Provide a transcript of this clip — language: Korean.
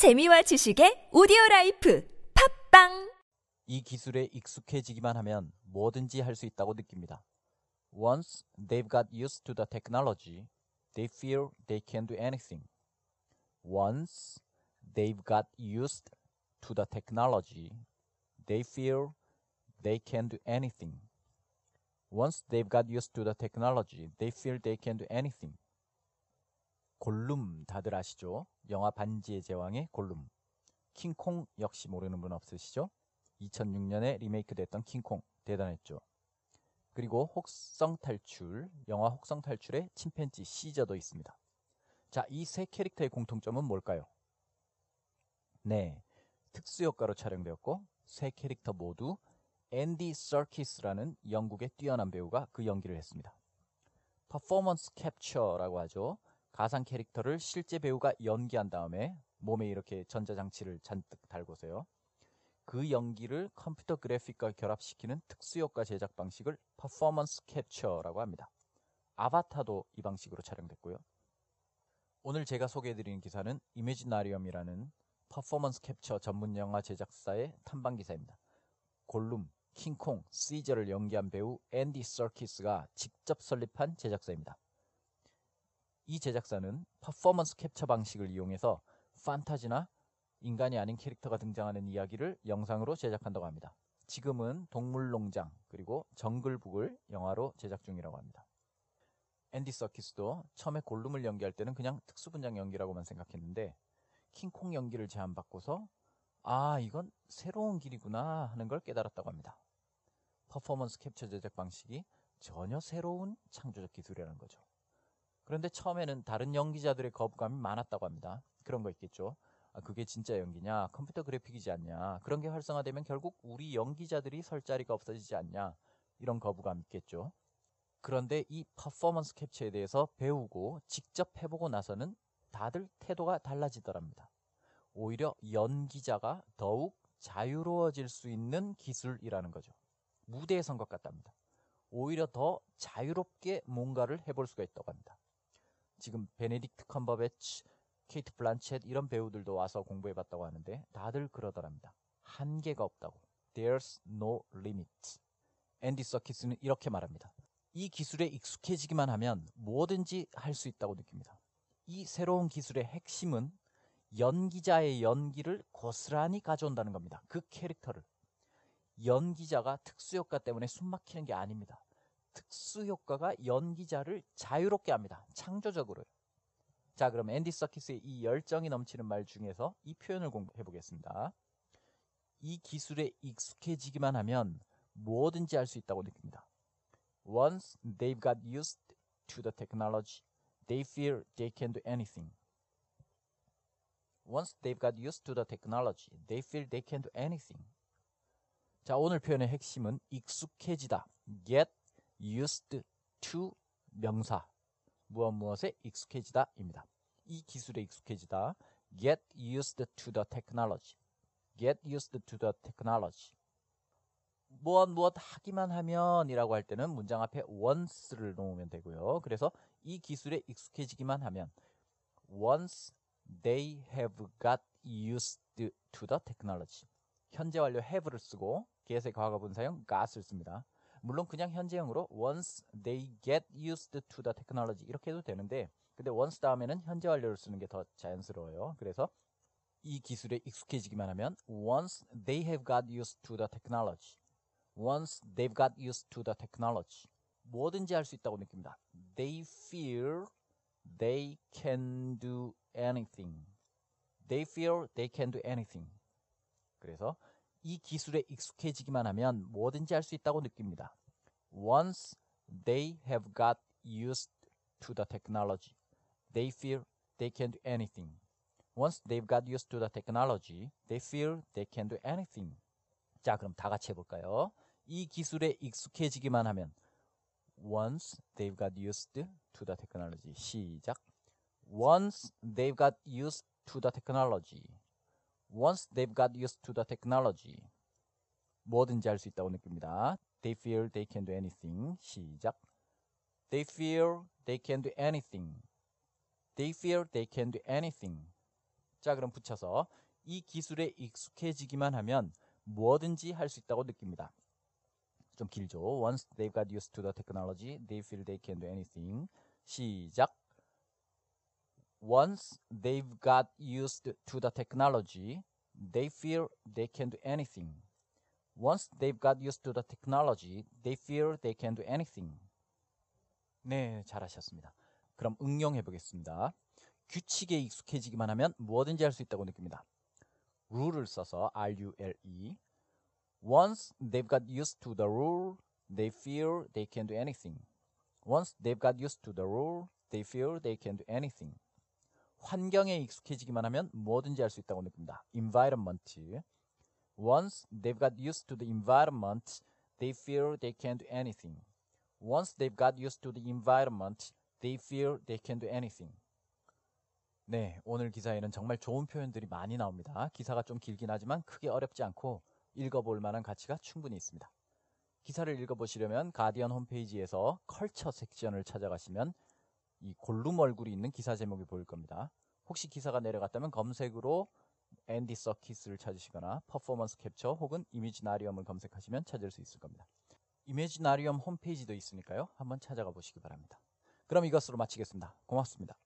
재미와 지식의 오디오 라이프 팝빵 이 기술에 익숙해지기만 하면 뭐든지 할 수 있다고 느낍니다. Once they've got used to the technology, they feel they can do anything. Once they've got used to the technology, they feel they can do anything. Once they've got used to the technology, they feel they can do anything. 골룸 다들 아시죠? 영화 반지의 제왕의 골룸. 킹콩 역시 모르는 분 없으시죠? 2006년에 리메이크 됐던 킹콩 대단했죠. 그리고 혹성 탈출, 영화 혹성 탈출의 침팬지 시저도 있습니다. 자, 이 세 캐릭터의 공통점은 뭘까요? 네, 특수 효과로 촬영되었고 세 캐릭터 모두 앤디 서키스라는 영국의 뛰어난 배우가 그 연기를 했습니다. 퍼포먼스 캡처라고 하죠. 가상 캐릭터를 실제 배우가 연기한 다음에 몸에 이렇게 전자장치를 잔뜩 달고서요. 그 연기를 컴퓨터 그래픽과 결합시키는 특수효과 제작 방식을 퍼포먼스 캡처라고 합니다. 아바타도 이 방식으로 촬영됐고요. 오늘 제가 소개해드리는 기사는 이미지나리엄이라는 퍼포먼스 캡처 전문 영화 제작사의 탐방 기사입니다. 골룸, 킹콩, 시저를 연기한 배우 앤디 서키스가 직접 설립한 제작사입니다. 이 제작사는 퍼포먼스 캡처 방식을 이용해서 판타지나 인간이 아닌 캐릭터가 등장하는 이야기를 영상으로 제작한다고 합니다. 지금은 동물농장 그리고 정글북을 영화로 제작 중이라고 합니다. 앤디 서키스도 처음에 골룸을 연기할 때는 그냥 특수분장 연기라고만 생각했는데 킹콩 연기를 제안받고서 아 이건 새로운 길이구나 하는 걸 깨달았다고 합니다. 퍼포먼스 캡처 제작 방식이 전혀 새로운 창조적 기술이라는 거죠. 그런데 처음에는 다른 연기자들의 거부감이 많았다고 합니다. 그런 거 있겠죠. 아, 그게 진짜 연기냐? 컴퓨터 그래픽이지 않냐? 그런 게 활성화되면 결국 우리 연기자들이 설 자리가 없어지지 않냐? 이런 거부감 있겠죠. 그런데 이 퍼포먼스 캡처에 대해서 배우고 직접 해보고 나서는 다들 태도가 달라지더랍니다. 오히려 연기자가 더욱 자유로워질 수 있는 기술이라는 거죠. 무대에 선 것 같답니다. 오히려 더 자유롭게 뭔가를 해볼 수가 있다고 합니다. 지금 베네딕트 컴버배치, 케이트 블란쳇 이런 배우들도 와서 공부해봤다고 하는데 다들 그러더랍니다. 한계가 없다고. There's no limit. 앤디 서키스는 이렇게 말합니다. 이 기술에 익숙해지기만 하면 뭐든지 할 수 있다고 느낍니다. 이 새로운 기술의 핵심은 연기자의 연기를 고스란히 가져온다는 겁니다. 그 캐릭터를. 연기자가 특수 효과 때문에 숨 막히는 게 아닙니다. 특수 효과가 연기자를 자유롭게 합니다. 창조적으로요. 자, 그럼 앤디 서키스의 이 열정이 넘치는 말 중에서 이 표현을 공부해 보겠습니다. 이 기술에 익숙해지기만 하면 뭐든지 할 수 있다고 느낍니다. Once they've got used to the technology, they feel they can do anything. Once they've got used to the technology, they feel they can do anything. 자, 오늘 표현의 핵심은 익숙해지다. get used to 명사 무엇 무엇에 익숙해지다입니다. 이 기술에 익숙해지다 get used to the technology get used to the technology 무엇 무엇 하기만 하면 이라고 할 때는 문장 앞에 once를 놓으면 되고요. 그래서 이 기술에 익숙해지기만 하면 once they have got used to the technology 현재 완료 have를 쓰고 get의 과거 분사형 got을 씁니다. 물론 그냥 현재형으로 once they get used to the technology 이렇게 해도 되는데 근데 once 다음에는 현재 완료를 쓰는 게 더 자연스러워요. 그래서 이 기술에 익숙해지기만 하면 once they have got used to the technology once they've got used to the technology 뭐든지 할 수 있다고 느낍니다. They feel they can do anything. They feel they can do anything. 그래서 이 기술에 익숙해지기만 하면 뭐든지 할 수 있다고 느낍니다. Once they have got used to the technology, they feel they can do anything. Once they've got used to the technology, they feel they can do anything. 자, 그럼 다 같이 해볼까요? 이 기술에 익숙해지기만 하면 Once they've got used to the technology. 시작. Once they've got used to the technology. Once they've got used to the technology. 뭐든지 할 수 있다고 느낍니다. They feel they can do anything. 시작. They feel they can do anything. They feel they can do anything. 자, 그럼 붙여서 이 기술에 익숙해지기만 하면 뭐든지 할 수 있다고 느낍니다. 좀 길죠. Once they've got used to the technology, they feel they can do anything. 시작. Once they've got used to the technology, they feel they can do anything. Once they've got used to the technology, they feel they can do anything. 네, 잘하셨습니다. 그럼 응용해 보겠습니다. 규칙에 익숙해지기만 하면 뭐든지 할 수 있다고 느낍니다. 룰을 써서 R-U-L-E. Once they've got used to the rule, they feel they can do anything. Once they've got used to the rule, they feel they can do anything. 환경에 익숙해지기만 하면 뭐든지 할 수 있다고 느낍니다. environment. Once they've got used to the environment, they feel they can do anything. Once they've got used to the environment, they feel they can do anything. 네, 오늘 기사에는 정말 좋은 표현들이 많이 나옵니다. 기사가 좀 길긴 하지만 크게 어렵지 않고 읽어볼 만한 가치가 충분히 있습니다. 기사를 읽어보시려면 가디언 홈페이지에서 컬처 섹션을 찾아가시면 이 골룸 얼굴이 있는 기사 제목이 보일 겁니다. 혹시 기사가 내려갔다면 검색으로 앤디 서키스를 찾으시거나 퍼포먼스 캡처 혹은 이미지나리엄을 검색하시면 찾을 수 있을 겁니다. 이미지나리엄 홈페이지도 있으니까요. 한번 찾아가 보시기 바랍니다. 그럼 이것으로 마치겠습니다. 고맙습니다.